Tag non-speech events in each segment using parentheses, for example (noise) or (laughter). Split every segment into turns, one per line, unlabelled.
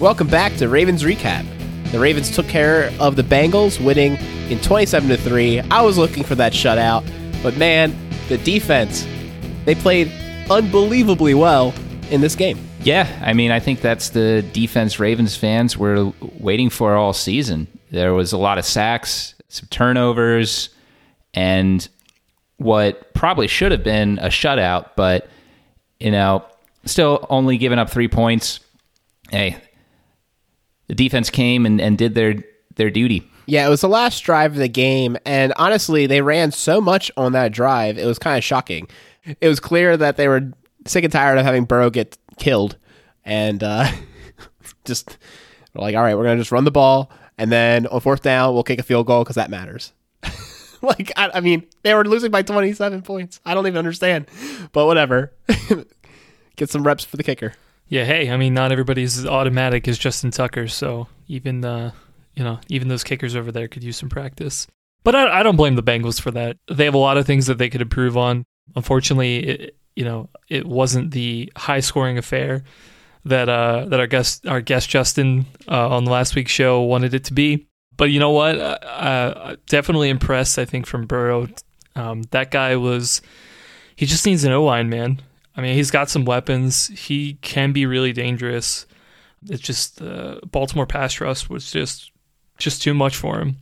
Welcome back to Ravens Recap. The Ravens took care of the Bengals, winning in 27 to 3. I was looking for that shutout, but man, the defense, they played unbelievably well in this game.
Yeah, I mean, I think that's the defense Ravens fans were waiting for all season. There was a lot of sacks, some turnovers, and what probably should have been a shutout, but, you know, still only giving up three points. Hey, the defense came and, and did their their duty.
Yeah, it was the last drive of the game, and honestly, they ran so much on that drive, it was kind of shocking. It was clear that they were sick and tired of having Burrow get killed, and uh, (laughs) just like, all right, we're gonna just run the ball, and then on fourth down, we'll kick a field goal because that matters. (laughs) like, I, I mean, they were losing by twenty seven points. I don't even understand, but whatever. (laughs) Get some reps for the kicker.
Yeah, hey, I mean, not everybody's automatic as Justin Tucker, so even uh, you know, even those kickers over there could use some practice. But I, I don't blame the Bengals for that. They have a lot of things that they could improve on. Unfortunately, it, you know, it wasn't the high scoring affair that uh, that our guest our guest Justin uh, on the last week's show wanted it to be. But you know what? Definitely impressed. I think from Burrow, um, that guy was. He just needs an O line, man. I mean, he's got some weapons. He can be really dangerous. It's just the uh, Baltimore pass rush was just just too much for him,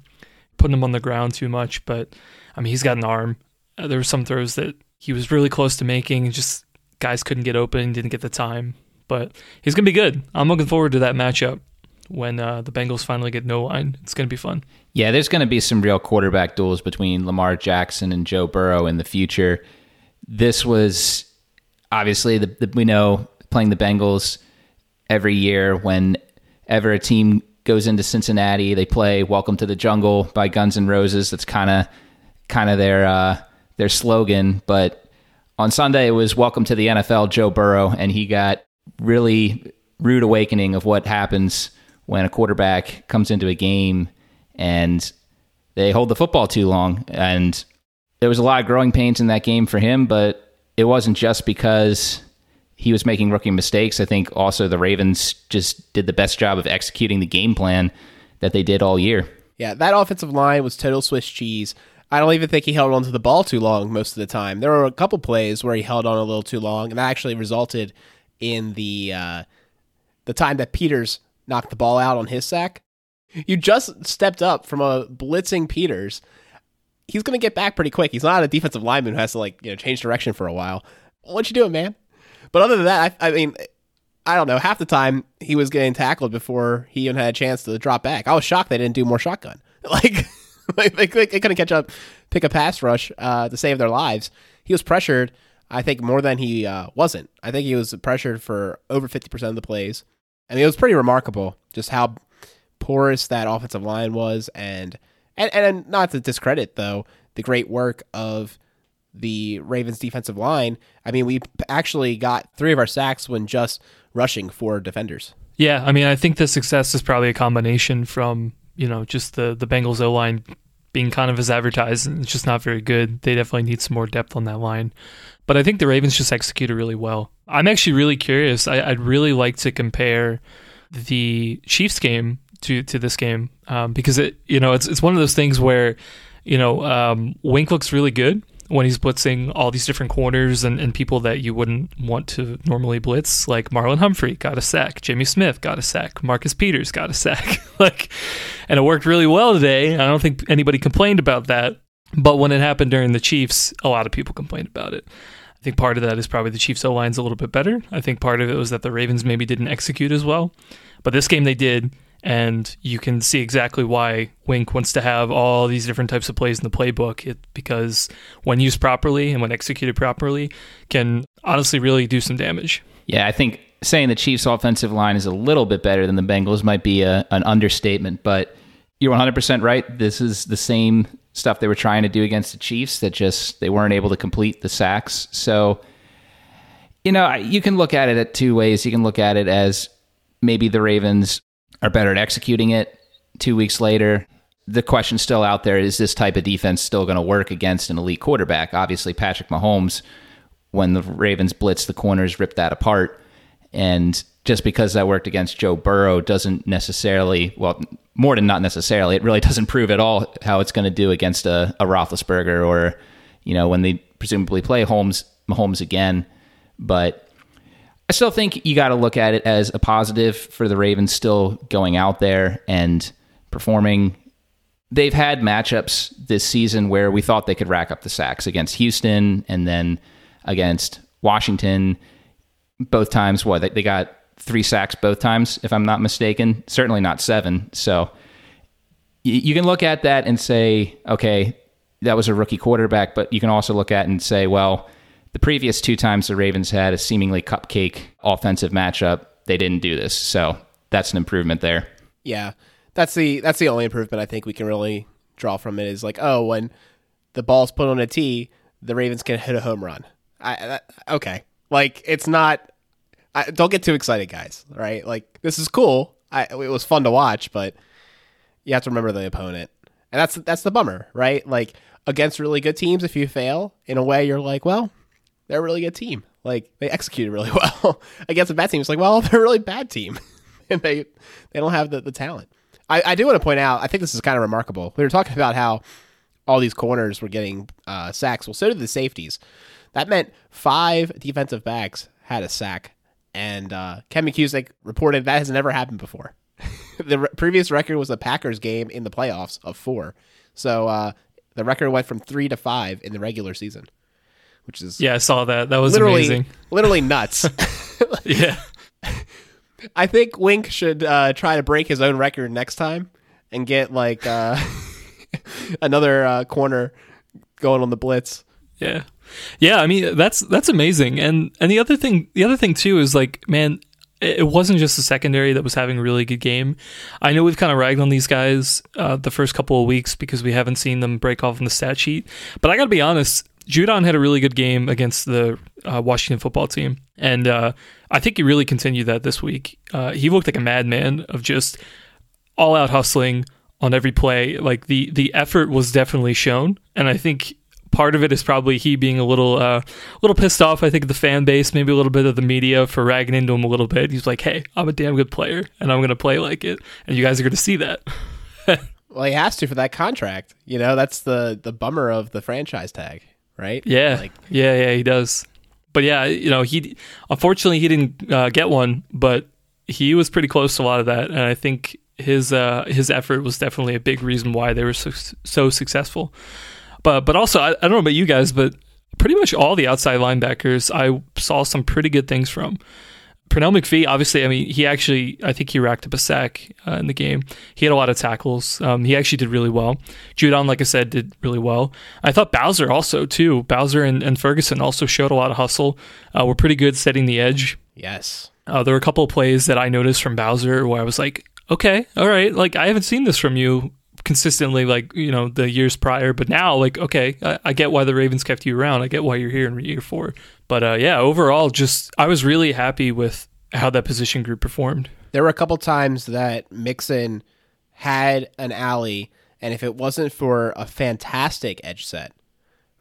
putting him on the ground too much. But I mean, he's got an arm. Uh, there were some throws that he was really close to making, just guys couldn't get open, didn't get the time. But he's gonna be good. I'm looking forward to that matchup when uh, the Bengals finally get no line. It's gonna be fun.
Yeah, there's gonna be some real quarterback duels between Lamar Jackson and Joe Burrow in the future. This was obviously the, the, we know playing the Bengals every year whenever a team goes into Cincinnati, they play "Welcome to the Jungle" by Guns N' Roses. That's kind of kind of their uh, their slogan. But on Sunday, it was "Welcome to the NFL." Joe Burrow, and he got really rude awakening of what happens when a quarterback comes into a game and they hold the football too long. And there was a lot of growing pains in that game for him, but it wasn't just because he was making rookie mistakes. I think also the Ravens just did the best job of executing the game plan that they did all year.
Yeah, that offensive line was total Swiss cheese. I don't even think he held on to the ball too long most of the time. There were a couple plays where he held on a little too long, and that actually resulted in the uh, the time that Peters knocked the ball out on his sack. You just stepped up from a blitzing Peters he's going to get back pretty quick. He's not a defensive lineman who has to like you know change direction for a while. What you doing, man? But other than that, I, I mean, I don't know. Half the time he was getting tackled before he even had a chance to drop back. I was shocked they didn't do more shotgun. (laughs) Like, they, they, couldn't catch up, pick a pass rush uh, to save their lives. He was pressured. I think more than he uh, wasn't. I think he was pressured for over fifty percent of the plays. I mean, it was pretty remarkable just how porous that offensive line was and and and not to discredit though the great work of the Ravens defensive line. I mean, we actually got three of our sacks when just rushing four defenders.
Yeah, I mean, I think the success is probably a combination from you know just the the Bengals O line being kind of as advertised and it's just not very good. They definitely need some more depth on that line. But I think the Ravens just executed really well. I'm actually really curious. I, would really like to compare the Chiefs game to to this game um, because it you know it's it's one of those things where you know um, Wink looks really good when he's blitzing all these different corners and, and people that you wouldn't want to normally blitz, like Marlon Humphrey got a sack, Jimmy Smith got a sack, Marcus Peters got a sack, (laughs) like, and it worked really well today. I don't think anybody complained about that, but when it happened during the Chiefs, a lot of people complained about it. I think part of that is probably the Chiefs O line's a little bit better. I think part of it was that the Ravens maybe didn't execute as well, but this game they did and you can see exactly why Wink wants to have all these different types of plays in the playbook. It, because when used properly and when executed properly, can honestly really do some damage.
Yeah, I think saying the Chiefs' offensive line is a little bit better than the Bengals might be a, an understatement, but you're 100% right. This is the same stuff they were trying to do against the Chiefs that just they weren't able to complete the sacks. So, you know, you can look at it at two ways. You can look at it as maybe the Ravens are better at executing it two weeks later. The question's still out there is this type of defense still going to work against an elite quarterback? Obviously, Patrick Mahomes, when the Ravens blitz the corners, ripped that apart. And just because that worked against Joe Burrow doesn't necessarily, well, more than not necessarily, it really (laughs) doesn't prove at all how it's going to do against a, a Roethlisberger or, you know, when they presumably play Holmes, Mahomes again. But I still think you got to look at it as a positive for the Ravens still going out there and performing. They've had matchups this season where we thought they could rack up the sacks against Houston and then against Washington. Both times, what they got three sacks both times, if I'm not mistaken. Certainly not seven. So you can look at that and say, okay, that was a rookie quarterback, but you can also look at and say, well, the previous two times the Ravens had a seemingly cupcake offensive matchup, they didn't do this. So that's an improvement there.
Yeah. That's the that's the only improvement I think we can really draw from it is like, oh, when the ball's put on a tee, the Ravens can hit a home run. I okay. Like it's not I, don't get too excited, guys. Right? Like this is cool. I, it was fun to watch, but you have to remember the opponent, and that's that's the bummer, right? Like against really good teams, if you fail in a way, you're like, well, they're a really good team. Like they executed really (laughs) well. against a bad team, it's like, well, (laughs) they're a really bad team, (laughs) and they they don't have the, the talent. I, I do want to point out. I think this is kind of remarkable. We were talking about how all these corners were getting uh, sacks. Well, so did the safeties. That meant five defensive backs had a sack and uh, Ken McKusick reported that has never happened before. the re- previous record was a Packers game in the playoffs of four. So uh, the record went from three to five in the regular season, which is
yeah, I saw that. That was
literally
amazing. (laughs)
literally nuts. (laughs) (laughs)
yeah,
I think Wink should uh, try to break his own record next time and get like uh, another uh, corner going on the blitz.
Yeah. Yeah, I mean that's that's amazing. And and the other thing the other thing too is like, man, it wasn't just the secondary that was having a really good game. I know we've kind of ragged on these guys uh, the first couple of weeks because we haven't seen them break off in the stat sheet. But I got to be honest, Judon had a really good game against the uh, Washington football team, and uh, I think he really continued that this week. Uh, he looked like a madman of just all out hustling on every play. Like the the effort was definitely shown, and I think part of it is probably he being a little uh, a little pissed off. I think the fan base, maybe a little bit of the media for ragging into him a little bit. He's like, "Hey, I'm a damn good player, and I'm going to play like it, and you guys are going to see that." (laughs)
well, he has to for that contract. You know, that's the the bummer of the franchise tag, right?
Yeah, like, yeah, yeah, he does. But yeah, you know, he unfortunately he didn't uh, get one, but he was pretty close to a lot of that, and I think his uh, his effort was definitely a big reason why they were so, so successful. But but also, I, I don't know about you guys, but pretty much all the outside linebackers I saw some pretty good things from. Pernell McPhee, obviously, I mean, he actually, I think he racked up a sack uh, in the game. He had a lot of tackles. Um, he actually did really well. Judon, like I said, did really well. I thought Bowser also, too. Bowser and, and Ferguson also showed a lot of hustle. Uh, were pretty good setting the edge.
Yes.
Uh, there were a couple of plays that I noticed from Bowser where I was like, okay, all right, like I haven't seen this from you consistently like you know the years prior but now like okay I, I, get why the ravens kept you around i get why you're here in year four but uh, yeah overall just i was really happy with how that position group performed.
There were a couple times that mixon had an alley and if it wasn't for a fantastic edge set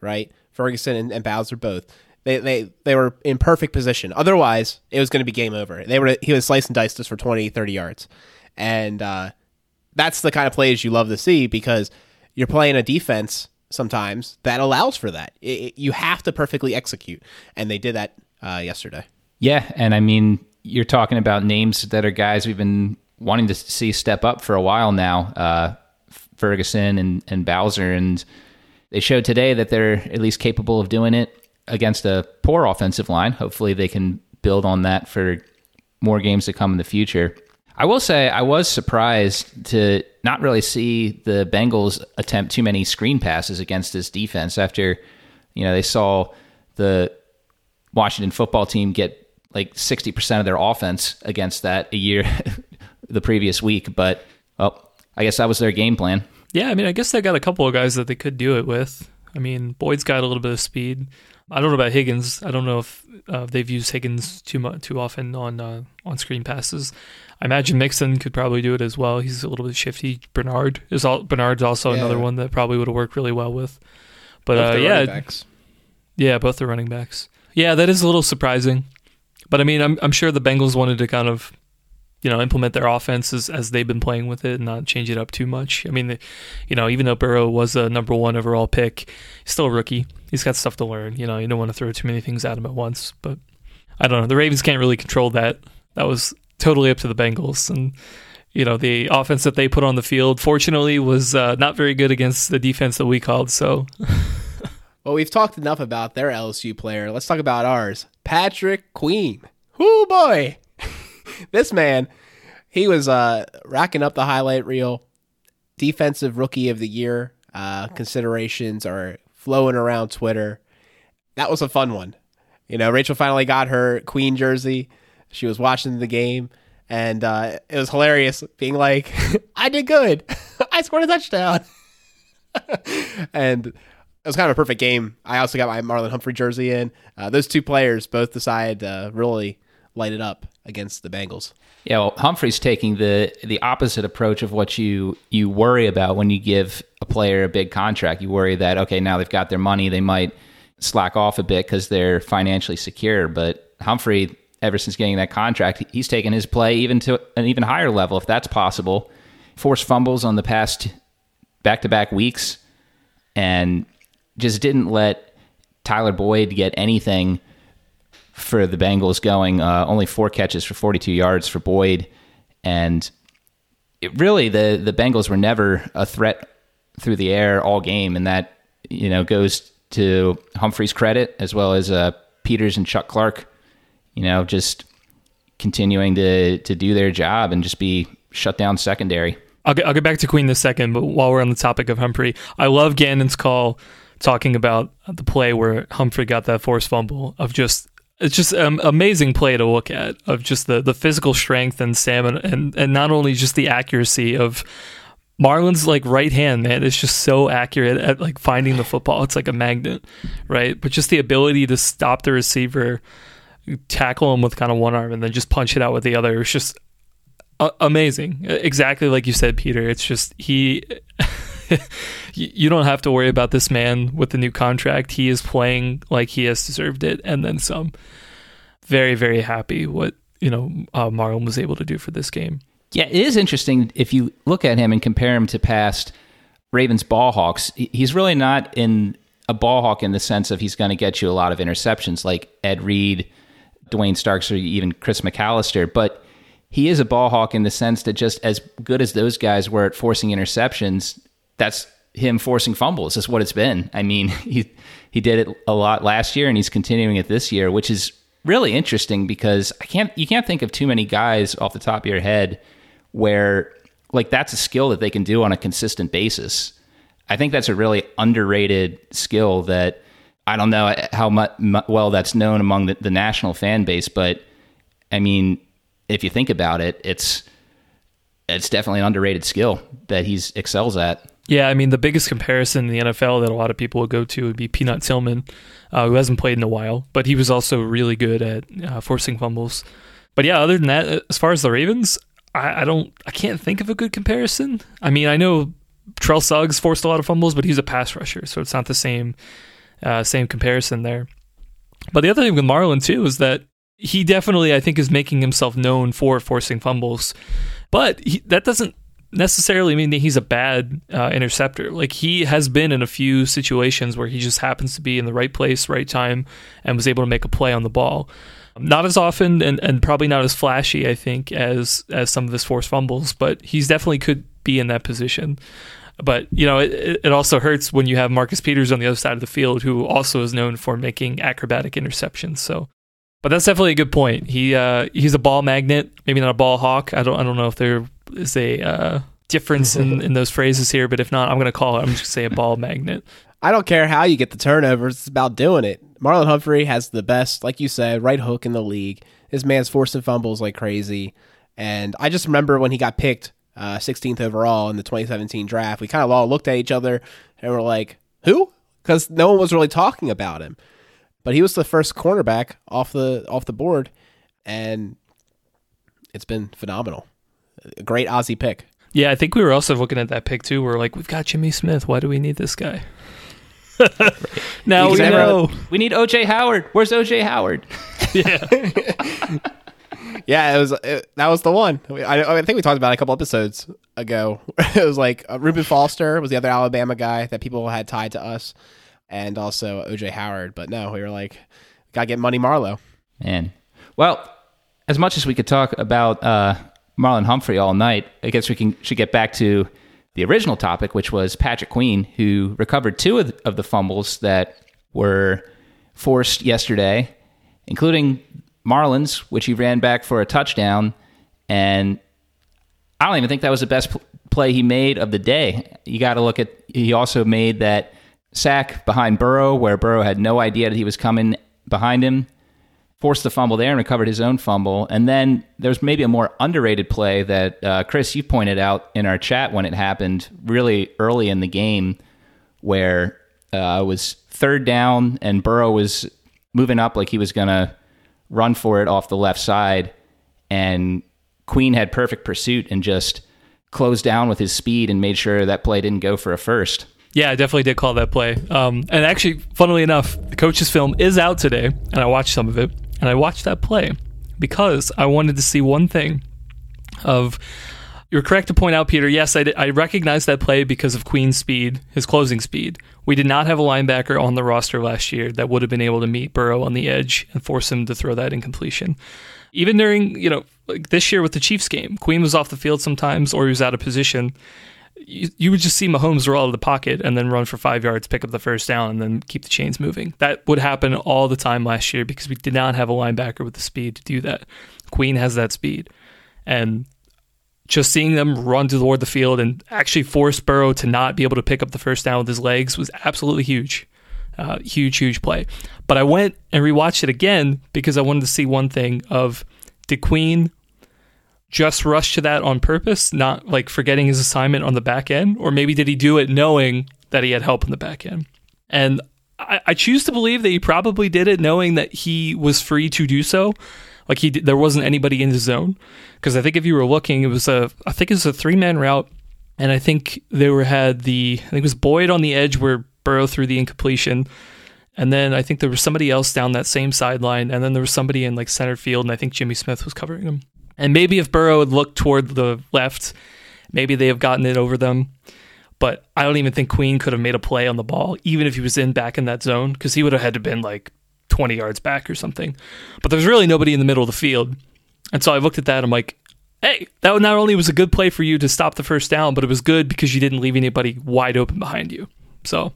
right ferguson and, and bowser both they, they they were in perfect position. Otherwise it was going to be game over. They were he was slicing dice just for 20 30 yards. And uh that's the kind of plays you love to see because you're playing a defense sometimes that allows for that. It, it, you have to perfectly execute, and they did that uh, yesterday.
Yeah, and I mean, you're talking about names that are guys we've been wanting to see step up for a while now. Uh, Ferguson and, and Bowser, and they showed today that they're at least capable of doing it against a poor offensive line. Hopefully, they can build on that for more games to come in the future. I will say I was surprised to not really see the Bengals attempt too many screen passes against this defense after, you know, they saw the Washington football team get like 60% of their offense against that a year (laughs) the previous week, but well, I guess that was their game plan.
Yeah, I mean, I guess they got a couple of guys that they could do it with. I mean, Boyd's got a little bit of speed. I don't know about Higgins. I don't know if uh, they've used Higgins too much too often on uh, on screen passes. I imagine Mixon could probably do it as well. He's a little bit shifty. Bernard is all. Bernard's also yeah. another one that probably would have worked really well with. But uh, yeah, yeah, both the running backs. Yeah, that is a little surprising. but I mean, I'm I'm sure the Bengals wanted to kind of you know implement their offense as, as they've been playing with it and not change it up too much. I mean, you know, even though Burrow was a number one overall pick, he's still a rookie. He's got stuff to learn. You know, you don't want to throw too many things at him at once. But I don't know. The Ravens can't really control that. That was totally up to the Bengals and. You know the offense that they put on the field, fortunately, was uh, not very good against the defense that we called. So, (laughs)
well, we've talked enough about their LSU player. Let's talk about ours, Patrick Queen. Whoo boy, (laughs) this man, he was uh, racking up the highlight reel. Defensive Rookie of the Year uh, considerations are flowing around Twitter. That was a fun one. You know, Rachel finally got her Queen jersey. She was watching the game, and uh, it was hilarious being like, (laughs) I did good. (laughs) I scored a touchdown. and it was kind of a perfect game. I also got my Marlon Humphrey jersey in. Uh, those two players both decided to really light it up against the Bengals.
Yeah, well, Humphrey's taking the the opposite approach of what you you worry about when you give a player a big contract. You worry that okay, now they've got their money, they might slack off a bit because they're financially secure. But Humphrey, ever since getting that contract, he's taken his play even to an even higher level, if that's possible. Forced fumbles on the past back to back weeks, and just didn't let Tyler Boyd get anything for the Bengals going. Uh, only four catches for 42 yards for Boyd, and it really the the Bengals were never a threat through the air all game, and that you know goes to Humphrey's credit as well as uh, Peters and Chuck Clark. You know, just continuing to to do their job and just be shut down secondary.
I'll get, I'll get back to Queen a second, but while we're on the topic of Humphrey, I love Gannon's call talking about the play where Humphrey got that forced fumble of just it's just an amazing play to look at of just the, the physical strength and stamina and, and not only just the accuracy of Marlon's like right hand, man, is just so accurate at like finding the football. It's like a magnet, right? But just the ability to stop the receiver, tackle him with kind of one arm, and then just punch it out with the other. It's just uh, amazing. Exactly like you said, Peter. It's just he. (laughs) you don't have to worry about this man with the new contract. He is playing like he has deserved it, and then some. Very, very happy what you know uh, Marlon was able to do for this game.
Yeah, it is interesting if you look at him and compare him to past Ravens ball hawks. He's really not in a ball hawk in the sense of he's going to get you a lot of interceptions like Ed Reed, Duane Starks, or even Chris McAlister, but he is a ball hawk in the sense that just as good as those guys were at forcing interceptions, that's him forcing fumbles. Is what it's been. I mean, (laughs) he he did it a lot last year, and he's continuing it this year, which is really interesting because I can't you can't think of too many guys off the top of your head where like that's a skill that they can do on a consistent basis. I think that's a really underrated skill that I don't know how much, well that's known among the, the national fan base, but I mean, if you think about it, it's it's definitely an underrated skill that he's excels at.
Yeah, I mean the biggest comparison in the NFL that a lot of people would go to would be Peanut Tillman, uh, who hasn't played in a while, but he was also really good at uh, forcing fumbles. But yeah, other than that, as far as the Ravens, I, I, don't, I can't think of a good comparison. I mean, I know Trell Suggs forced a lot of fumbles, but he's a pass rusher, so it's not the same, uh, same comparison there. But the other thing with Marlon too is that he definitely, I think, is making himself known for forcing fumbles, but he, that doesn't necessarily mean that he's a bad uh, interceptor. Like he has been in a few situations where he just happens to be in the right place, right time, and was able to make a play on the ball. Not as often and, and probably not as flashy, I think, as as some of his forced fumbles, but he's definitely could be in that position. But you know, it, it also hurts when you have Marcus Peters on the other side of the field, who also is known for making acrobatic interceptions. So, but that's definitely a good point. He uh, he's a ball magnet, maybe not a ball hawk. I don't I don't know if there is a uh, difference in, (laughs) in those phrases here, but if not, I'm going to call it. I'm just to say a ball magnet.
I don't care how you get the turnovers. It's about doing it. Marlon Humphrey has the best, like you said, right hook in the league. This man's forcing fumbles like crazy. And I just remember when he got picked uh, 16th overall in the 2017 draft, we kind of all looked at each other and were like, who? Because no one was really talking about him. But he was the first cornerback off the off the board, and it's been phenomenal. A great Ozzie pick.
Yeah, I think we were also looking at that pick too. We're like, we've got Jimmy Smith. Why do we need this guy? (laughs) now we know.
We need OJ Howard. Where's OJ Howard? (laughs)
Yeah. (laughs)
Yeah, it was it, that was the one. I, I think we talked about it a couple episodes ago. it was like uh, Reuben Foster was the other Alabama guy that people had tied to us, and also OJ Howard. But no, we were like, gotta get Money Marlowe.
Man. Well, as much as we could talk about uh, Marlon Humphrey all night, I guess we can should get back to the original topic, which was Patrick Queen, who recovered two of the, of the fumbles that were forced yesterday, including Marlins, which he ran back for a touchdown. And I don't even think that was the best pl- play he made of the day. You got to look at, he also made that sack behind Burrow, where Burrow had no idea that he was coming behind him, forced the fumble there and recovered his own fumble. And then there's maybe a more underrated play that, uh, Chris, you pointed out in our chat when it happened really early in the game, where uh, it was third down and Burrow was moving up like he was going to run for it off the left side. And Queen had perfect pursuit and just closed down with his speed and made sure that play didn't go for a first.
Yeah, I definitely did call that play. Um, and actually, funnily enough, the coach's film is out today, and I watched some of it, and I watched that play because I wanted to see one thing. Of you're correct to point out, Peter. Yes, I, did, I recognize that play because of Queen's speed, his closing speed. We did not have a linebacker on the roster last year that would have been able to meet Burrow on the edge and force him to throw that incompletion. Even during, you know, like this year with the Chiefs game, Queen was off the field sometimes or he was out of position you, you would just see Mahomes roll out of the pocket and then run for five yards, pick up the first down, and then keep the chains moving. That would happen all the time last year because we did not have a linebacker with the speed to do that. Queen has that speed. And just seeing them run toward the field and actually force Burrow to not be able to pick up the first down with his legs was absolutely huge. Uh, huge, huge play. But I went and rewatched it again because I wanted to see one thing of did Queen just rush to that on purpose, not like forgetting his assignment on the back end? Or maybe did he do it knowing that he had help in the back end? And I, I choose to believe that he probably did it knowing that he was free to do so. Like he, there wasn't anybody in the zone. Because I think if you were looking, it was a, I think it was a three man route, and I think they were had the, I think it was Boyd on the edge where Burrow threw the incompletion. And then I think there was somebody else down that same sideline, and then there was somebody in like center field, and I think Jimmy Smith was covering him. And maybe if Burrow had looked toward the left, maybe they have gotten it over them. But I don't even think Queen could have made a play on the ball, even if he was in back in that zone, because he would have had to been like 20 yards back or something. But there's really nobody in the middle of the field. And so I looked at that. I'm like, hey, that not only was a good play for you to stop the first down, but it was good because you didn't leave anybody wide open behind you. So,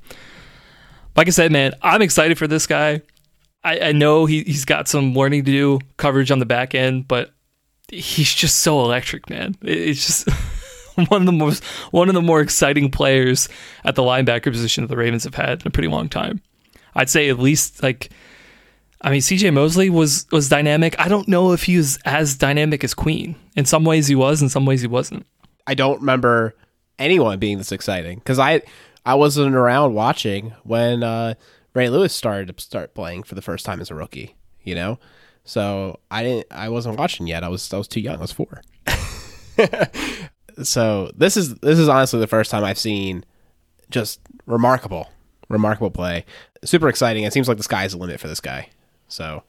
like I said, man, I'm excited for this guy. I, I know he, he's got some learning to do, coverage on the back end, but he's just so electric, man. It's just (laughs) one of the most one of the more exciting players at the linebacker position that the Ravens have had in a pretty long time. I'd say at least like I mean CJ Mosley was was dynamic. I don't know if he was as dynamic as Queen. In some ways he was, in some ways he wasn't.
I don't remember anyone being this exciting because I I wasn't around watching when uh, Ray Lewis started to start playing for the first time as a rookie. You know, so I didn't. I wasn't watching yet. I was. I was too young. I was four. (laughs) so this is this is honestly the first time I've seen just remarkable, remarkable play. Super exciting. It seems like the sky's the limit for this guy. So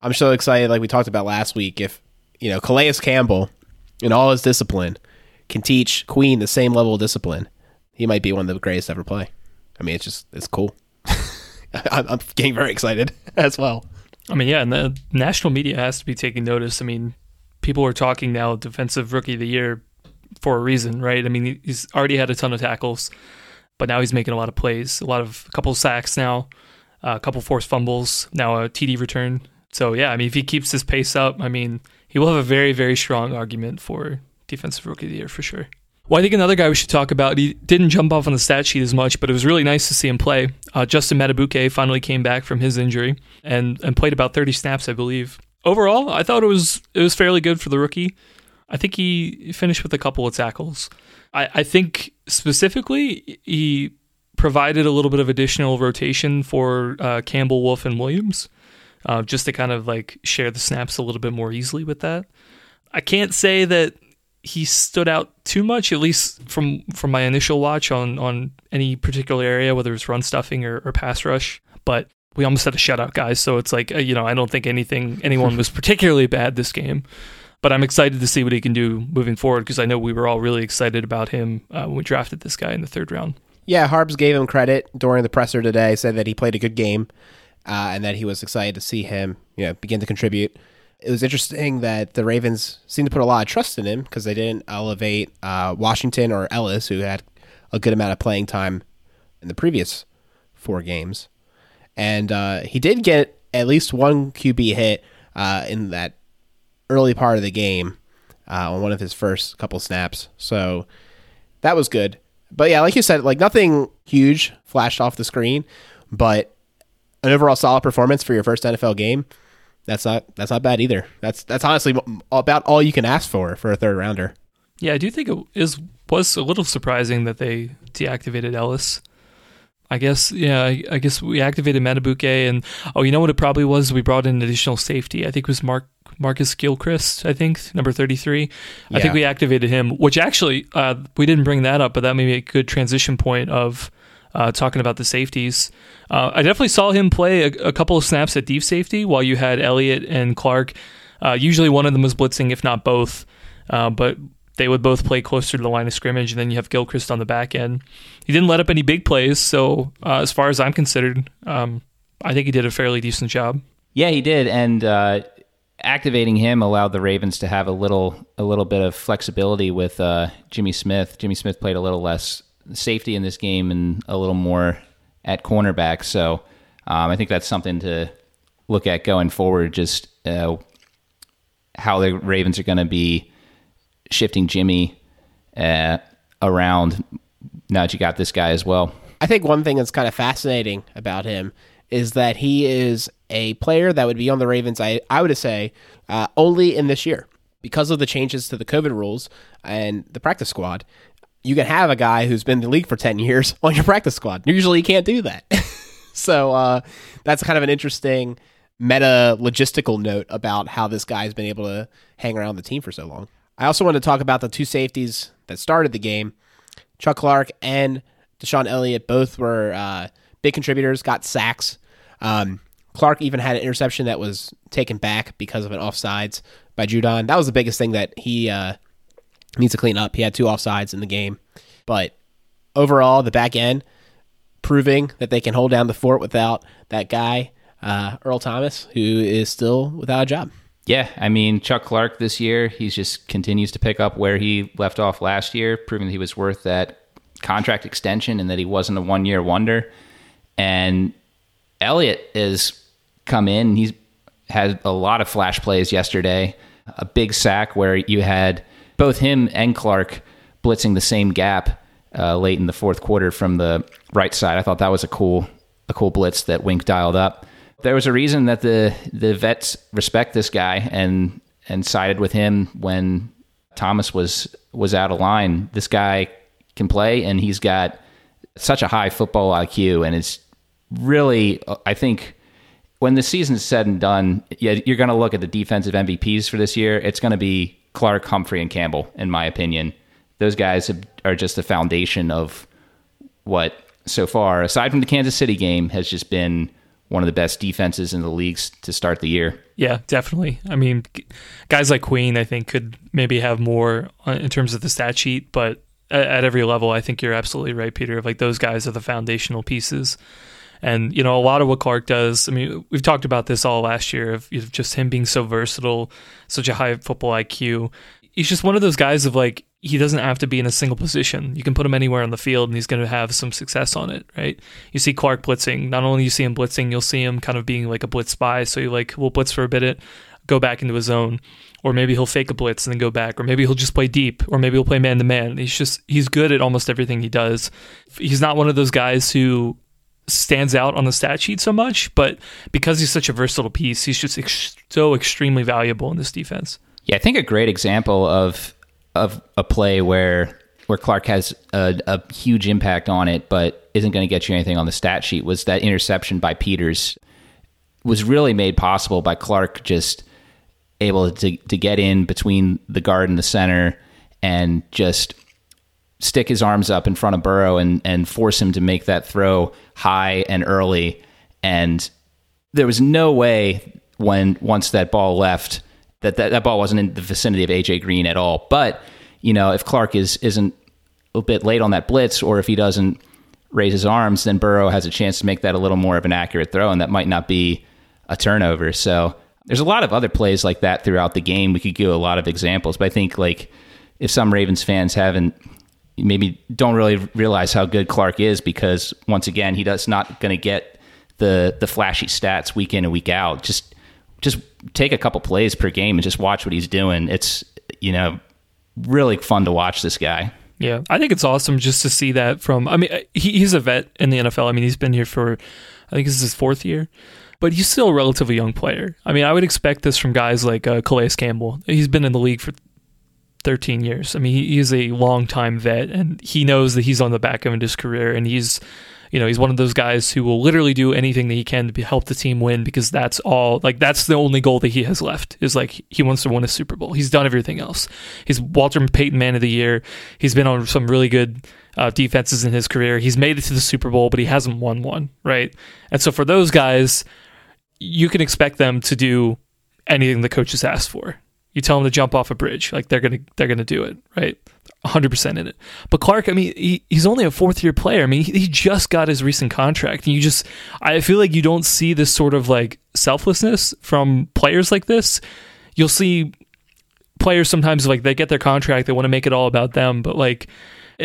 I'm so excited. Like we talked about last week, if you know Calais Campbell in all his discipline can teach Queen the same level of discipline, he might be one of the greatest ever play. I mean, it's just it's cool. (laughs) I'm getting very excited (laughs) as well.
I mean, yeah, and the national media has to be taking notice. I mean, people are talking now defensive rookie of the year for a reason, right? I mean, he's already had a ton of tackles, but now he's making a lot of plays, a lot of a couple sacks now, uh, a couple forced fumbles, now a TD return. So yeah, I mean, if he keeps this pace up, I mean, he will have a very, very strong argument for defensive rookie of the year for sure. Well, I think another guy we should talk about, he didn't jump off on the stat sheet as much, but it was really nice to see him play. Uh, Justin Madubuike finally came back from his injury and, and played about 30 snaps, I believe. Overall, I thought it was it was fairly good for the rookie. I think he finished with a couple of tackles. I, I think specifically he provided a little bit of additional rotation for uh, Campbell, Wolfe, and Williams, uh, just to kind of like share the snaps a little bit more easily with that. I can't say that he stood out too much, at least from from my initial watch on on any particular area, whether it's run stuffing or, or pass rush. But we almost had a shutout, guys. So it's like uh, you know I don't think anything anyone was (laughs) particularly bad this game, but I'm excited to see what he can do moving forward because I know we were all really excited about him uh, when we drafted this guy in the third round.
Yeah, Harbs gave him credit during the presser today. Said that he played a good game, uh, and that he was excited to see him, you know, begin to contribute. It was interesting that the Ravens seemed to put a lot of trust in him because they didn't elevate uh, Washington or Ellis, who had a good amount of playing time in the previous four games, and uh, he did get at least one QB hit uh, in that early part of the game uh, on one of his first couple snaps. So that was good. But yeah, like you said, like nothing huge flashed off the screen, but an overall solid performance for your first NFL game. That's not that's not bad either. That's that's honestly about all you can ask for for a third rounder.
Yeah, I do think it is was a little surprising that they deactivated Ellis. I guess, yeah, I, I guess we activated Madubuike, and oh, you know what it probably was? We brought in additional safety. I think it was Mark Marcus Gilchrist, I think, number 33. I think we activated him, which actually, uh, we didn't bring that up, but that may be a good transition point of uh, talking about the safeties. Uh, I definitely saw him play a, a, couple of snaps at deep safety while you had Elliott and Clark. Uh, usually one of them was blitzing, if not both. Uh, but they would both play closer to the line of scrimmage, and then you have Gilchrist on the back end. He didn't let up any big plays, so uh, as far as I'm considered, um, I think he did a fairly decent job.
Yeah, he did, and uh, activating him allowed the Ravens to have a little a little bit of flexibility with uh, Jimmy Smith. Jimmy Smith played a little less safety in this game and a little more at cornerback, so um, I think that's something to look at going forward. Just uh, how the Ravens are going to be shifting Jimmy uh, around now that you got this guy as well.
I think one thing that's kind of fascinating about him is that he is a player that would be on the Ravens, I, I would say, uh, only in this year. Because of the changes to the COVID rules and the practice squad, you can have a guy who's been in the league for 10 years (laughs) on your practice squad. Usually you can't do that. (laughs) so uh, that's kind of an interesting meta logistical note about how this guy's been able to hang around the team for so long. I also want to talk about the two safeties that started the game. Chuck Clark and DeShon Elliott both were uh, big contributors, got sacks. Um, Clark even had an interception that was taken back because of an offsides by Judon. That was the biggest thing that he uh, needs to clean up. He had two offsides in the game. But overall, the back end proving that they can hold down the fort without that guy, uh, Earl Thomas, who is still without a job.
Yeah, I mean Chuck Clark this year, he just continues to pick up where he left off last year, proving that he was worth that contract extension and that he wasn't a one year wonder. And Elliott has come in. He's had a lot of flash plays yesterday. A big sack where you had both him and Clark blitzing the same gap uh, late in the fourth quarter from the right side. I thought that was a cool a cool blitz that Wink dialed up there was a reason that the the vets respect this guy and and sided with him when Thomas was was out of line. This guy can play, and he's got such a high football IQ, and it's really, I think, when the season's said and done, yeah, you're going to look at the defensive MVPs for this year. It's going to be Clark, Humphrey, and Campbell, in my opinion. Those guys are just the foundation of what so far, aside from the Kansas City game, has just been one of the best defenses in the leagues to start the year.
Yeah, definitely. I mean, guys like Queen, I think, could maybe have more uh, in terms of the stat sheet, but at every level, I think you're absolutely right, Peter. Like those guys are the foundational pieces. And you know, a lot of what Clark does. I mean, we've talked about this all last year of just him being so versatile, such a high football IQ. He's just one of those guys of like he doesn't have to be in a single position. You can put him anywhere on the field and he's going to have some success on it, right? You see Clark blitzing. Not only you see him blitzing, you'll see him kind of being like a blitz spy. So you like, we'll blitz for a bit, go back into his zone. Or maybe he'll fake a blitz and then go back. Or maybe he'll just play deep. Or maybe he'll play man to man. He's just, he's good at almost everything he does. He's not one of those guys who stands out on the stat sheet so much, but because he's such a versatile piece, he's just ex- so extremely valuable in this defense.
Yeah, I think a great example of of a play where where Clark has a, a huge impact on it, but isn't going to get you anything on the stat sheet was that interception by Peters was really made possible by Clark just able to to get in between the guard and the center and just stick his arms up in front of Burrow and and force him to make that throw high and early and there was no way when once that ball left that that, that ball wasn't in the vicinity of AJ Green at all. But you know, if Clark is isn't a bit late on that blitz, or if he doesn't raise his arms, then Burrow has a chance to make that a little more of an accurate throw, and that might not be a turnover. So there's a lot of other plays like that throughout the game. We could give a lot of examples, but I think like if some Ravens fans haven't maybe don't really realize how good Clark is because once again he does not going to get the the flashy stats week in and week out. Just just take a couple plays per game and just watch what he's doing. It's you know really fun to watch this guy.
Yeah, I think it's awesome just to see that from. I mean, he, he's a vet in the NFL. I mean, he's been here for, I think this is his fourth year, but he's still a relatively young player. I mean, I would expect this from guys like uh, Calais Campbell. He's been in the league for 13 years. I mean, he, he's a long time vet, and he knows that he's on the back end of his career, and he's you know, he's one of those guys who will literally do anything that he can to help the team win because that's all like that's the only goal that he has left is like he wants to win a Super Bowl. He's done everything else. He's Walter Payton Man of the Year. He's been on some really good uh, defenses in his career. He's made it to the Super Bowl, but he hasn't won one, right? And so for those guys, you can expect them to do anything the coaches asked for. You tell them to jump off a bridge, like they're gonna they're gonna do it, right? 100% in it. But Clark, I mean, he, he's only a fourth year player. I mean, he, he, just got his recent contract. And you just, I feel like you don't see this sort of like selflessness from players like this. You'll see players sometimes like they get their contract, they want to make it all about them. But like,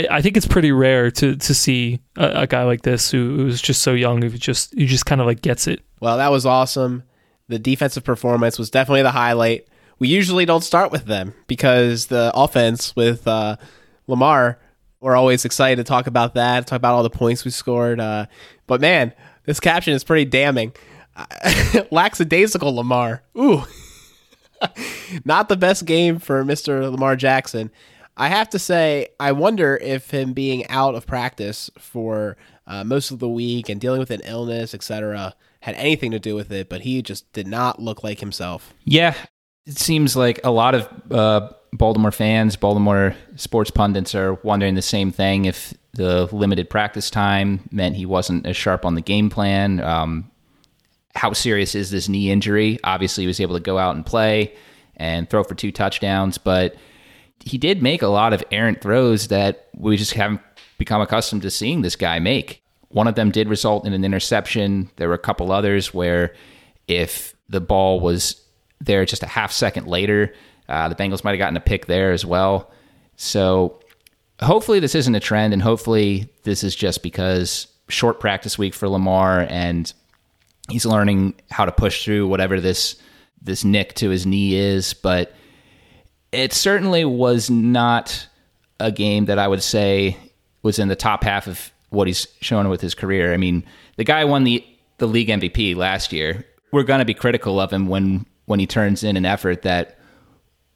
I think it's pretty rare to to see a, a guy like this who, who's just so young, who just who just kind of like gets it.
Well, that was awesome. The defensive performance was definitely the highlight we usually don't start with them because the offense with uh, Lamar, we're always excited to talk about that, talk about all the points we scored. Uh, but man, this caption is pretty damning. (laughs) Lackadaisical Lamar. Ooh. (laughs) Not the best game for Mr. Lamar Jackson. I have to say, I wonder if him being out of practice for uh, most of the week and dealing with an illness, etc., had anything to do with it, but he just did not look like himself.
Yeah, it seems like a lot of uh, Baltimore fans, Baltimore sports pundits are wondering the same thing if the limited practice time meant he wasn't as sharp on the game plan. Um, how serious is this knee injury? Obviously, he was able to go out and play and throw for two touchdowns, but he did make a lot of errant throws that we just haven't become accustomed to seeing this guy make. One of them did result in an interception. There were a couple others where if the ball was there just a half second later. Uh, the Bengals might have gotten a pick there as well. So hopefully this isn't a trend, and hopefully this is just because short practice week for Lamar, and he's learning how to push through whatever this this nick to his knee is. But it certainly was not a game that I would say was in the top half of what he's shown with his career. I mean, the guy won the the league MVP last year. We're going to be critical of him when when he turns in an effort that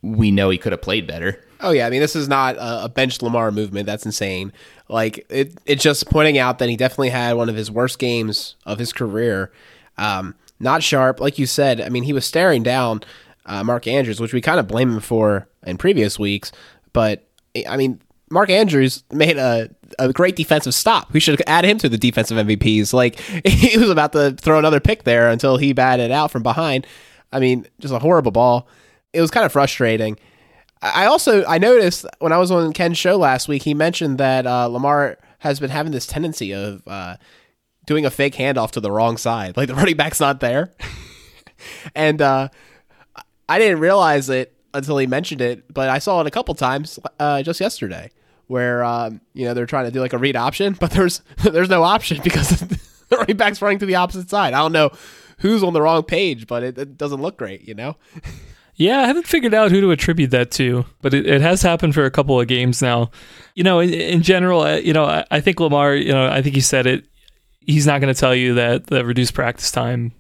we know he could have played better.
Oh yeah, I mean this is not a bench Lamar movement. That's insane. Like it, it's just pointing out that he definitely had one of his worst games of his career. Um, not sharp, like you said. I mean, he was staring down uh, Mark Andrews, which we kind of blame him for in previous weeks. But I mean, Mark Andrews made a, a great defensive stop. We should add him to the defensive MVPs. Like (laughs) he was about to throw another pick there until he batted out from behind. I mean, just a horrible ball. It was kind of frustrating. I also I noticed when I was on Ken's show last week, he mentioned that uh, Lamar has been having this tendency of uh, doing a fake handoff to the wrong side, like the (laughs) running back's not there, (laughs) and uh, I didn't realize it until he mentioned it, but I saw it a couple times uh, just yesterday, where um, you know they're trying to do like a read option, (laughs) but there's there's no option because the running back's running to the opposite side. I don't know who's on the wrong page, but it, it doesn't look great, you know?
Yeah, I haven't figured out who to attribute that to, but it, it has happened for a couple of games now. You know, in, in general, you know, I, I, think Lamar, you know, I think he said it. He's not going to tell you that the reduced practice time,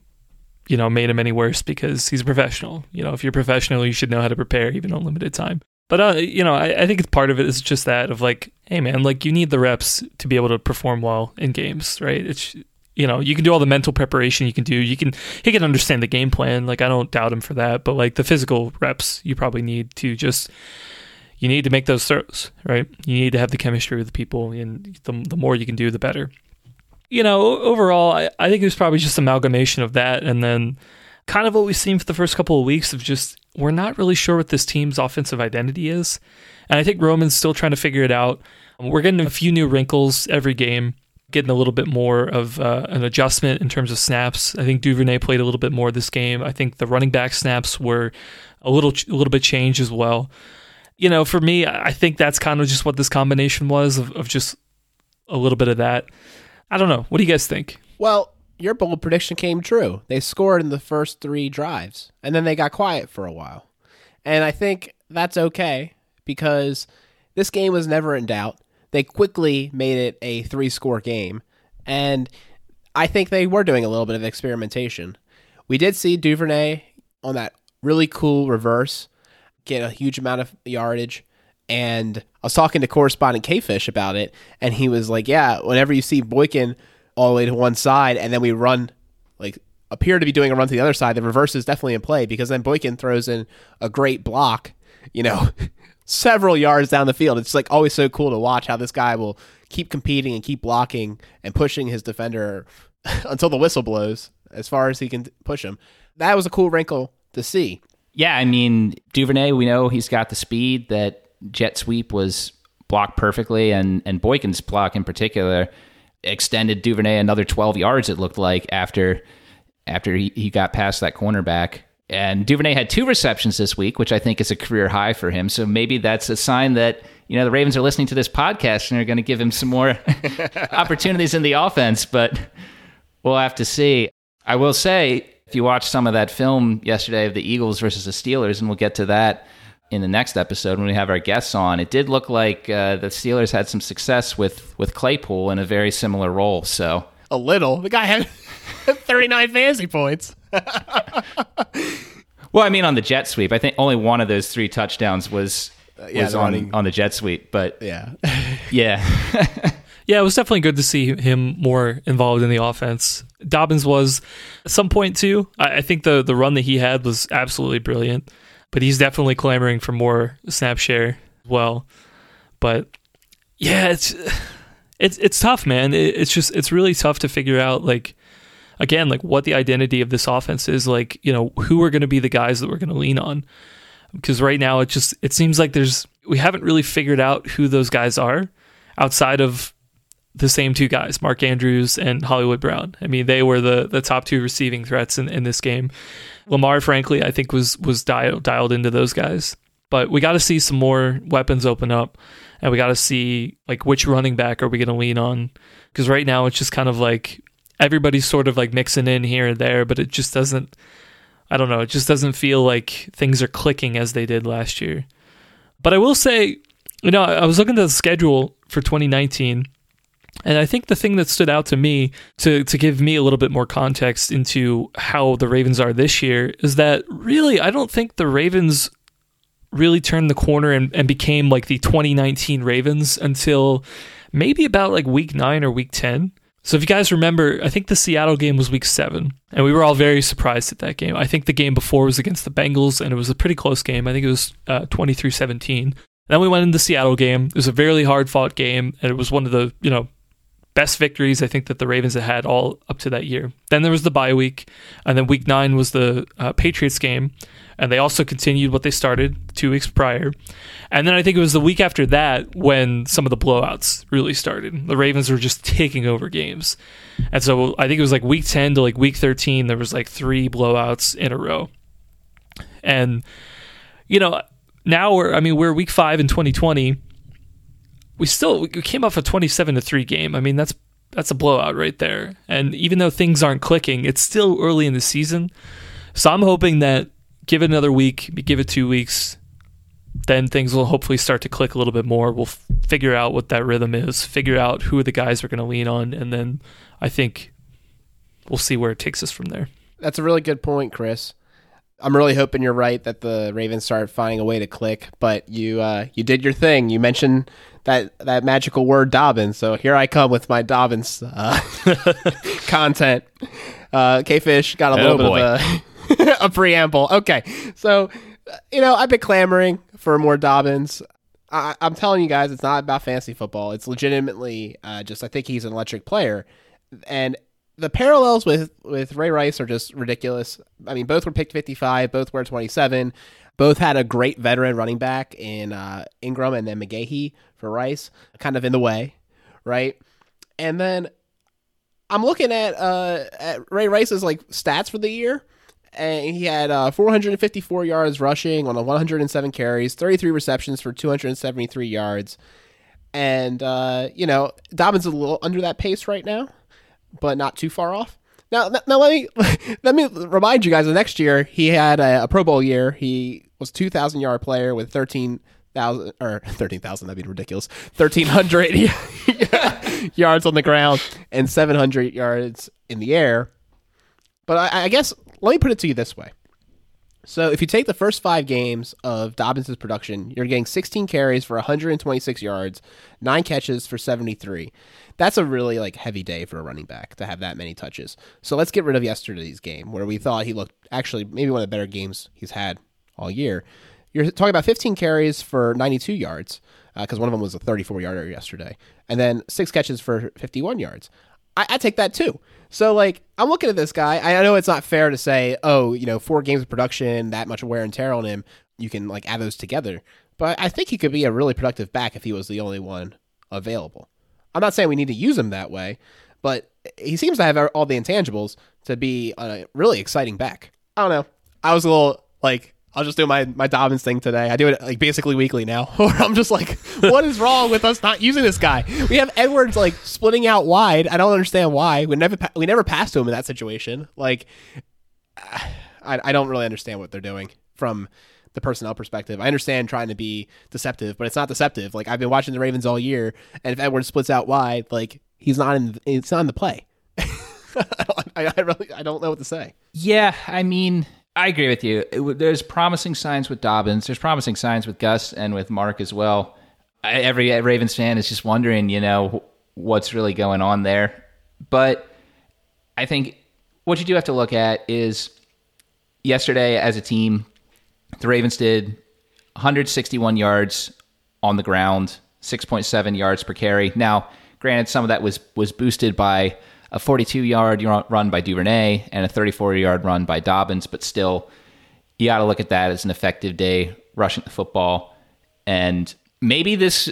you know, made him any worse because he's a professional. You know, if you're professional, you should know how to prepare even on limited time. But uh, you know, I, I think it's part of it is just that of like, hey man, like you need the reps to be able to perform well in games, right? It's you know, you can do all the mental preparation you can do. You can he can understand the game plan. Like I don't doubt him for that, but like the physical reps you probably need to just you need to make those throws, right? You need to have the chemistry with the people and the, the more you can do the better. you know, overall, I, I think it was probably just amalgamation of that, and then kind of what we've seen for the first couple of weeks of just we're not really sure what this team's offensive identity is, and I think Roman's still trying to figure it out. We're getting a few new wrinkles every game, getting a little bit more of uh, an adjustment in terms of snaps. I think Duvernay played a little bit more this game. I think the running back snaps were a little a little bit changed as well. You know, for me, I think that's kind of just what this combination was of, of just a little bit of that. I don't know. What do you guys think?
Well, your bold prediction came true. They scored in the first three drives, and then they got quiet for a while. And I think that's okay because this game was never in doubt. They quickly made it a three score game, and I think they were doing a little bit of experimentation. We did see Duvernay on that really cool reverse get a huge amount of yardage. And I was talking to correspondent K Fish about it, and he was like, Yeah, whenever you see Boykin all the way to one side, and then we run, like, appear to be doing a run to the other side, the reverse is definitely in play because then Boykin throws in a great block, you know, (laughs) several yards down the field. It's like always so cool to watch how this guy will keep competing and keep blocking and pushing his defender (laughs) until the whistle blows as far as he can push him. That was a cool wrinkle to see.
Yeah, I mean Duvernay, we know he's got the speed that jet sweep was blocked perfectly, and and Boykin's block in particular extended Duvernay another 12 yards. It looked like after after he, he got past that cornerback. And Duvernay had two receptions this week, which I think is a career high for him. So maybe that's a sign that you know the Ravens are listening to this podcast and are going to give him some more (laughs) opportunities in the offense. But we'll have to see. I will say, if you watch some of that film yesterday of the Eagles versus the Steelers, and we'll get to that in the next episode when we have our guests on, it did look like uh, the Steelers had some success with with Claypool in a very similar role. So
a little, the guy had (laughs) 39 fantasy points. (laughs)
well, I mean, on the jet sweep, I think only one of those three touchdowns was uh, yeah, was on running. on the jet sweep. But
yeah, (laughs)
yeah. (laughs)
yeah, it was definitely good to see him more involved in the offense. Dobbins was at some point too. I, I think the the run that he had was absolutely brilliant, but he's definitely clamoring for more snap share as well. But yeah, it's (sighs) it's it's tough, man. It, it's just it's really tough to figure out like again like what the identity of this offense is. Like you know who are going to be the guys that we're going to lean on because right now it just it seems like there's we haven't really figured out who those guys are outside of the same two guys, Mark Andrews and Hollywood Brown. I mean, they were the the top two receiving threats in, in this game. Lamar, frankly, I think was was dialed dialed into those guys. But we got to see some more weapons open up, and we got to see like which running back are we going to lean on? Because right now it's just kind of like everybody's sort of like mixing in here and there, but it just doesn't. I don't know. It just doesn't feel like things are clicking as they did last year. But I will say, you know, I was looking at the schedule for 2019 and I think the thing that stood out to me to to give me a little bit more context into how the Ravens are this year is that really I don't think the Ravens really turned the corner and, and became like the 2019 Ravens until maybe about like week 9 or week 10. So if you guys remember, I think the Seattle game was week 7 and we were all very surprised at that game. I think the game before was against the Bengals and it was a pretty close game. I think it was uh, 23-17. Then we went into the Seattle game. It was a very hard fought game and it was one of the, you know, best victories I think that the Ravens had had all up to that year. Then there was the bye week, and then week nine was the uh, Patriots game, and they also continued what they started two weeks prior. And then I think it was the week after that when some of the blowouts really started. The Ravens were just taking over games, and so I think it was like week ten to like week thirteen. There was like three blowouts in a row, and you know now we're I mean we're week five in 2020 we still we came off a 27 to 3 game. I mean, that's that's a blowout right there. And even though things aren't clicking, it's still early in the season. So I'm hoping that give it another week, give it 2 weeks, then things will hopefully start to click a little bit more. We'll f- figure out what that rhythm is, figure out who the guys are going to lean on, and then I think we'll see where it takes us from there.
That's a really good point, Chris. I'm really hoping you're right that the Ravens start finding a way to click, but you uh, you did your thing. You mentioned that that magical word Dobbins. So here I come with my Dobbins uh, (laughs) content. Uh, K Fish got a oh, little bit of a, (laughs) a preamble. Okay, so you know I've been clamoring for more Dobbins. I, am telling you guys, it's not about fantasy football. It's legitimately uh, just I think he's an electric player, and the parallels with with Ray Rice are just ridiculous. I mean, both were picked 55, both were 27. Both had a great veteran running back in uh, Ingram and then McGahee for Rice, kind of in the way, right? And then I'm looking at uh, at Ray Rice's like stats for the year, and he had uh, 454 yards rushing on a 107 carries, 33 receptions for 273 yards, and uh, you know Dobbins is a little under that pace right now, but not too far off. Now, now let me (laughs) let me remind you guys. The next year, he had a, a Pro Bowl year. He was 2,000 yard player with 13,000 or (laughs) 13,000. That'd be ridiculous. 1,300 (laughs) yards on the ground and 700 yards in the air. But I, I guess let me put it to you this way. So if you take the first five games of Dobbins' production, you're getting 16 carries for 126 yards, nine catches for 73. That's a really like heavy day for a running back to have that many touches. So let's get rid of yesterday's game where we thought he looked actually maybe one of the better games he's had all year. You're talking about 15 carries for 92 yards because uh, one of them was a 34 yarder yesterday, and then six catches for 51 yards. I, I take that too. So like I'm looking at this guy. I know it's not fair to say, oh, you know, four games of production, that much wear and tear on him. You can like add those together. But I think he could be a really productive back if he was the only one available. I'm not saying we need to use him that way, but he seems to have all the intangibles to be a really exciting back. I don't know. I was a little like I'll just do my my Dobbins thing today. I do it like basically weekly now. (laughs) Where I'm just like, what is wrong with us not using this guy? We have Edwards like splitting out wide. I don't understand why. We never we never passed to him in that situation. Like, (sighs) I I don't really understand what they're doing from the personnel perspective. I understand trying to be deceptive, but it's not deceptive. Like I've been watching the Ravens all year, and if Edwards splits out wide, like he's not in it's not in the play. (laughs) I, I really I don't know what to say.
Yeah, I mean I agree with you. It, there's promising signs with Dobbins. There's promising signs with Gus and with Mark as well. I, every Ravens fan is just wondering, you know, what's really going on there. But I think what you do have to look at is yesterday as a team, the Ravens did 161 yards on the ground, 6.7 yards per carry. Now, granted, some of that was was boosted by a 42 yard run by Duvernay and a 34 yard run by Dobbins, but still, you got to look at that as an effective day rushing the football. And maybe this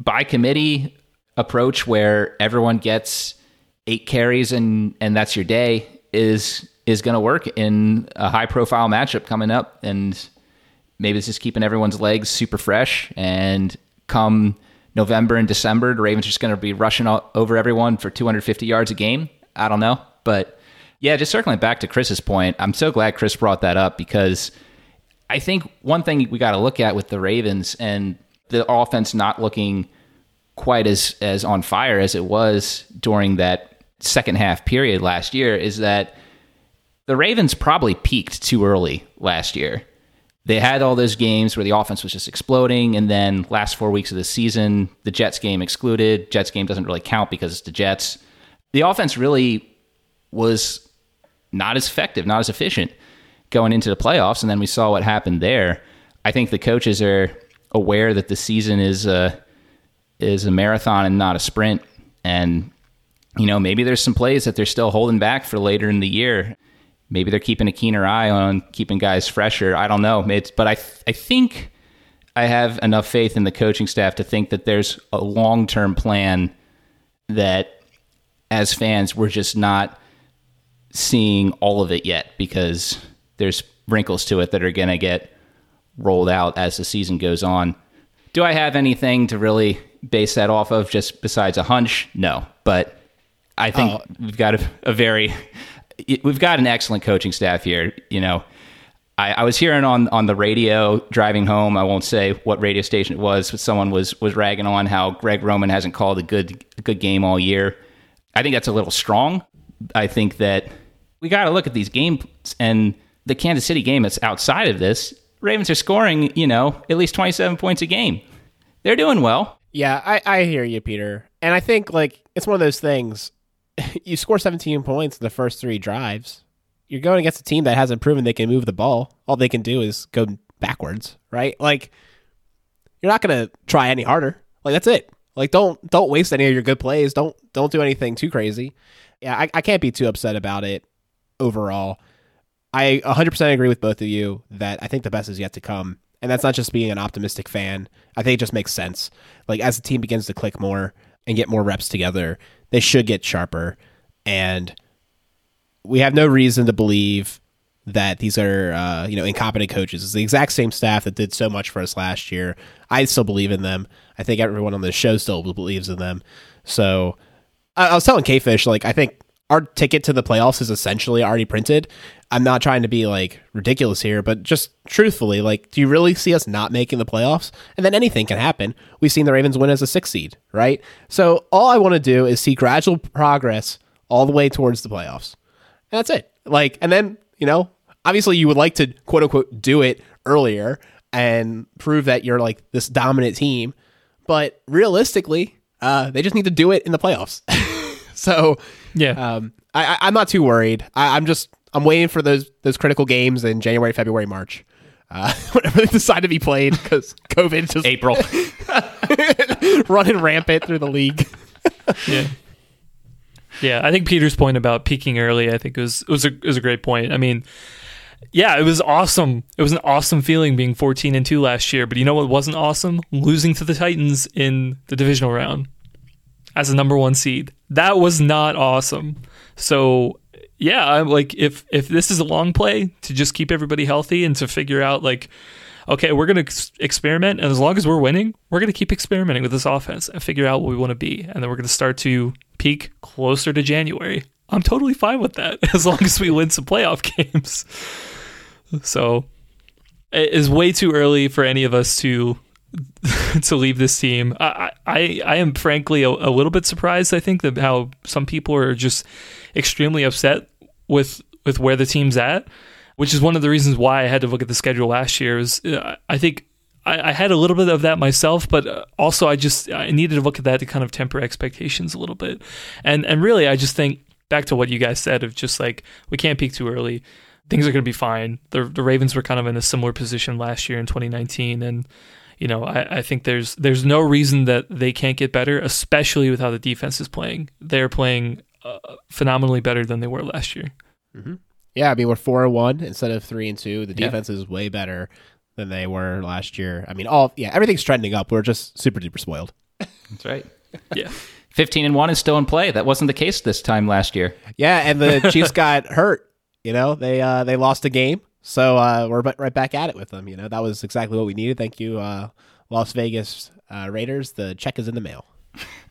by committee approach where everyone gets eight carries and and that's your day is is going to work in a high profile matchup coming up and maybe this is keeping everyone's legs super fresh and come November and December, the Ravens are just going to be rushing over everyone for 250 yards a game. I don't know. But yeah, just circling back to Chris's point, I'm so glad Chris brought that up because I think one thing we got to look at with the Ravens and the offense not looking quite as, as on fire as it was during that second half period last year is that the Ravens probably peaked too early last year they had all those games where the offense was just exploding, and then last four weeks of the season, the Jets game excluded. Jets game doesn't really count because it's the Jets. The offense really was not as effective, not as efficient going into the playoffs, and then we saw what happened there. I think the coaches are aware that the season is a is a marathon and not a sprint, and you know maybe there's some plays that they're still holding back for later in the year maybe they're keeping a keener eye on keeping guys fresher. I don't know. It's, but I th- I think I have enough faith in the coaching staff to think that there's a long term plan that as fans we're just not seeing all of it yet because there's wrinkles to it that are going to get rolled out as the season goes on. Do I have anything to really base that off of just besides a hunch? No, but I think oh. we've got a, a very we've got an excellent coaching staff here. You know, I, I, was hearing on on the radio driving home. I won't say what radio station it was, but someone was was ragging on how Greg Roman hasn't called a good a good game all year. I think that's a little strong. I think that we got to look at these games and the Kansas City game that's outside of this. Ravens are scoring, you know, at least 27 points a game. They're doing well.
Yeah, I, I hear you, Peter. And I think like it's one of those things (laughs) you score 17 points in the first three drives. You're going against a team that hasn't proven they can move the ball. All they can do is go backwards, right? Like, you're not going to try any harder. Like, that's it. Like don't don't waste any of your good plays. Don't don't do anything too crazy. Yeah, I, I can't be too upset about it overall. I 100% agree with both of you that I think the best is yet to come. And that's not just being an optimistic fan. I think it just makes sense. Like as the team begins to click more and get more reps together, they should get sharper. And we have no reason to believe that these are uh, you know incompetent coaches. It's the exact same staff that did so much for us last year. I still believe in them. I think everyone on the show still believes in them. So I, I was telling K Fish like I think our ticket to the playoffs is essentially already printed. I'm not trying to be like ridiculous here, but just truthfully, like, do you really see us not making the playoffs? And then anything can happen. We've seen the Ravens win as a six seed, right? So all I want to do is see gradual progress all the way towards the playoffs. And that's it. Like, and then, you know, obviously you would like to quote unquote do it earlier and prove that you're like this dominant team. But realistically, uh, they just need to do it in the playoffs. (laughs) so
Yeah.
um, I, I'm not too worried. I, I'm just I'm waiting for those those critical games in January, February, March. Uh, (laughs) whenever they decide to be played, because COVID just
April. (laughs)
running rampant through the league.
yeah. Yeah, I think Peter's point about peaking early, I think was was a was a great point. I mean, yeah, it was awesome. It was an awesome feeling being 14 and 2 last year, but you know what wasn't awesome? Losing to the Titans in the divisional round as a number 1 seed. That was not awesome. So, yeah, I'm like if if this is a long play to just keep everybody healthy and to figure out like okay, we're going to experiment. And as long as we're winning, we're going to keep experimenting with this offense and figure out what we want to be. And then we're going to start to peak closer to January. I'm totally fine with that (laughs) as long as we win some playoff (laughs) games. So it is way too early for any of us to (laughs) to leave this team. I I, I am frankly a, a little bit surprised. I think that how some people are just extremely upset with with where the team's at which is one of the reasons why I had to look at the schedule last year. Is uh, I think I, I, had a little bit of that myself, but uh, also I just I needed to look at that to kind of temper expectations a little bit, and and really I just think back to what you guys said of just like we can't peak too early. Things are going to be fine. The the Ravens were kind of in a similar position last year in 2019, and you know I, I think there's there's no reason that they can't get better, especially with how the defense is playing. They're playing phenomenally better than they were last year.
Mm-hmm. Yeah, I mean we're four and one instead of three and two. The
Yeah.
defense is way better than they were last year. I mean, all yeah, everything's trending up. We're just super duper spoiled.
That's right. (laughs)
Yeah.
15 and 1 is still in play. That wasn't the case this time last year.
Yeah, and the (laughs) Chiefs got hurt. You know, they uh, they lost a game, so uh, we're right back at it with them. You know, that was exactly what we needed. Thank you, uh, Las Vegas uh, Raiders. The check is in the mail. (laughs)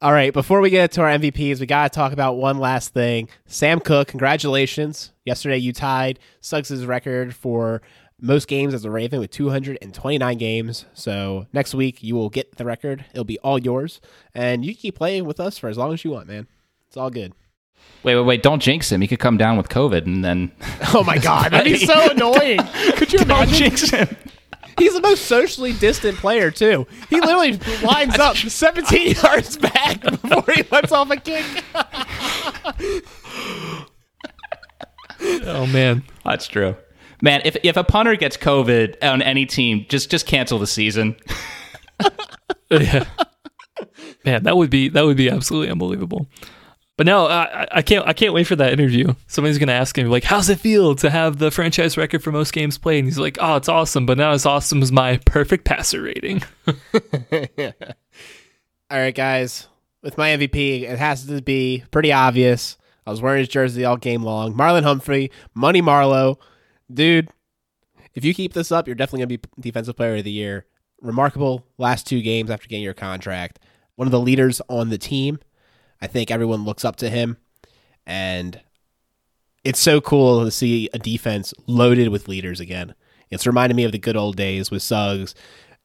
All right, before we get to our MVPs, we got to talk about one last thing. Sam Koch, congratulations. Yesterday you tied Suggs' record for most games as a Raven with 229 games. So next week you will get the record. It'll be all yours. And you can keep playing with us for as long as you want, man. It's all good.
Wait, wait, wait. Don't jinx him. He could come down with COVID and then.
Oh my god, that'd (laughs) be so annoying. Could you (laughs) imagine?
jinx him.
He's the most socially distant player too. He literally lines up (laughs) 17 (laughs) yards back before he lets off a kick.
Oh man.
That's true. Man, if, if a punter gets COVID on any team, just just cancel the season. (laughs)
yeah. Man, that would be that would be absolutely unbelievable. But no, I, I- can't I can't wait for that interview. Somebody's gonna ask him like, "How's it feel to have the franchise record for most games played?" And he's like, "Oh, it's awesome, but not as awesome as my perfect passer rating." (laughs) (laughs)
All right, guys. With my MVP, it has to be pretty obvious. I was wearing his jersey all game long. Marlon Humphrey, Money Marlowe. Dude, if you keep this up, you're definitely to be Defensive Player of the Year. Remarkable last two games after getting your contract. One of the leaders on the team. I think everyone looks up to him. And it's so cool to see a defense loaded with leaders again. It's reminded me of the good old days with Suggs,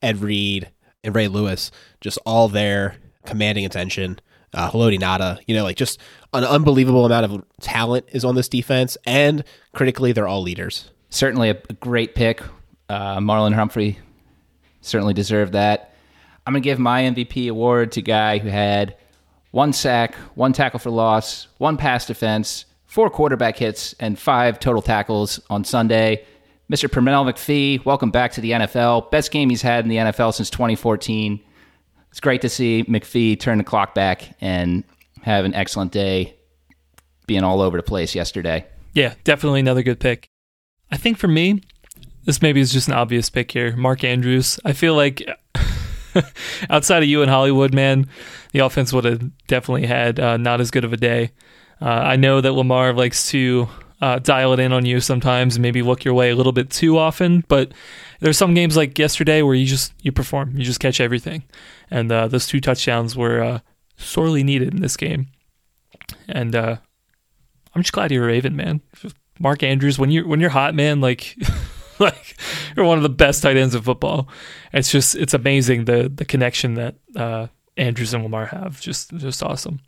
Ed Reed, and Ray Lewis, just all there commanding attention. Uh, Haloti Ngata, you know, like just an unbelievable amount of talent is on this defense, and critically, they're all leaders.
Certainly a, great pick. Uh, Marlon Humphrey certainly deserved that. I'm going to give my MVP award to guy who had one sack, one tackle for loss, one pass defense, four quarterback hits, and five total tackles on Sunday. Mr. Pernell McPhee, welcome back to the NFL. Best game he's had in the NFL since 2014. it's great to see McPhee turn the clock back and have an excellent day being all over the place yesterday.
Yeah, definitely another good pick. I think for me, this maybe is just an obvious pick here. Mark Andrews. I feel like (laughs) outside of you and Hollywood, man, the offense would have definitely had uh, not as good of a day. Uh, I know that Lamar likes to uh, dial it in on you sometimes and maybe look your way a little bit too often, but there's some games like yesterday where you just you perform, you just catch everything, and uh, those two touchdowns were uh, sorely needed in this game. And uh, I'm just glad you're a Raven, man. Mark Andrews, when you're when you're hot, man, like (laughs) (laughs) like you're one of the best tight ends of football. It's just it's amazing the the connection that uh, Andrews and Lamar have. Just just awesome.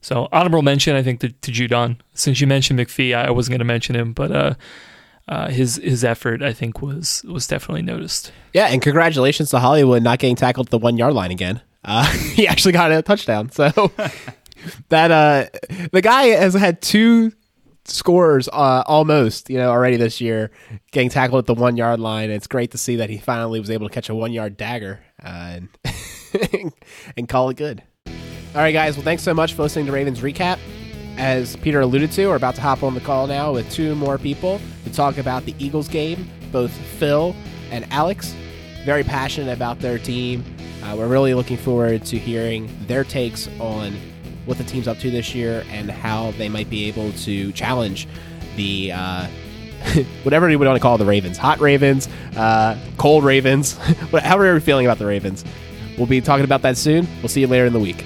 So honorable mention, I think to, to Judon. Since you mentioned McPhee, I wasn't going to mention him, but uh, uh, his his effort I think was was definitely noticed.
Yeah, and congratulations to Hollywood not getting tackled at the one yard line again. Uh, (laughs) he actually got a touchdown. So (laughs) that uh, the guy has had two scores uh, almost, you know, already this year, getting tackled at the one yard line. It's great to see that he finally was able to catch a one yard dagger uh, and (laughs) and call it good. All right, guys. Well, thanks so much for listening to Ravens recap. As Peter alluded to, we're about to hop on the call now with two more people to talk about the Eagles game. Both Phil and Alex, very passionate about their team. Uh, we're really looking forward to hearing their takes on what the team's up to this year and how they might be able to challenge the uh, (laughs) whatever you want to call the Ravens, hot Ravens, uh, cold Ravens, (laughs) however you're feeling about the Ravens. We'll be talking about that soon. We'll see you later in the week.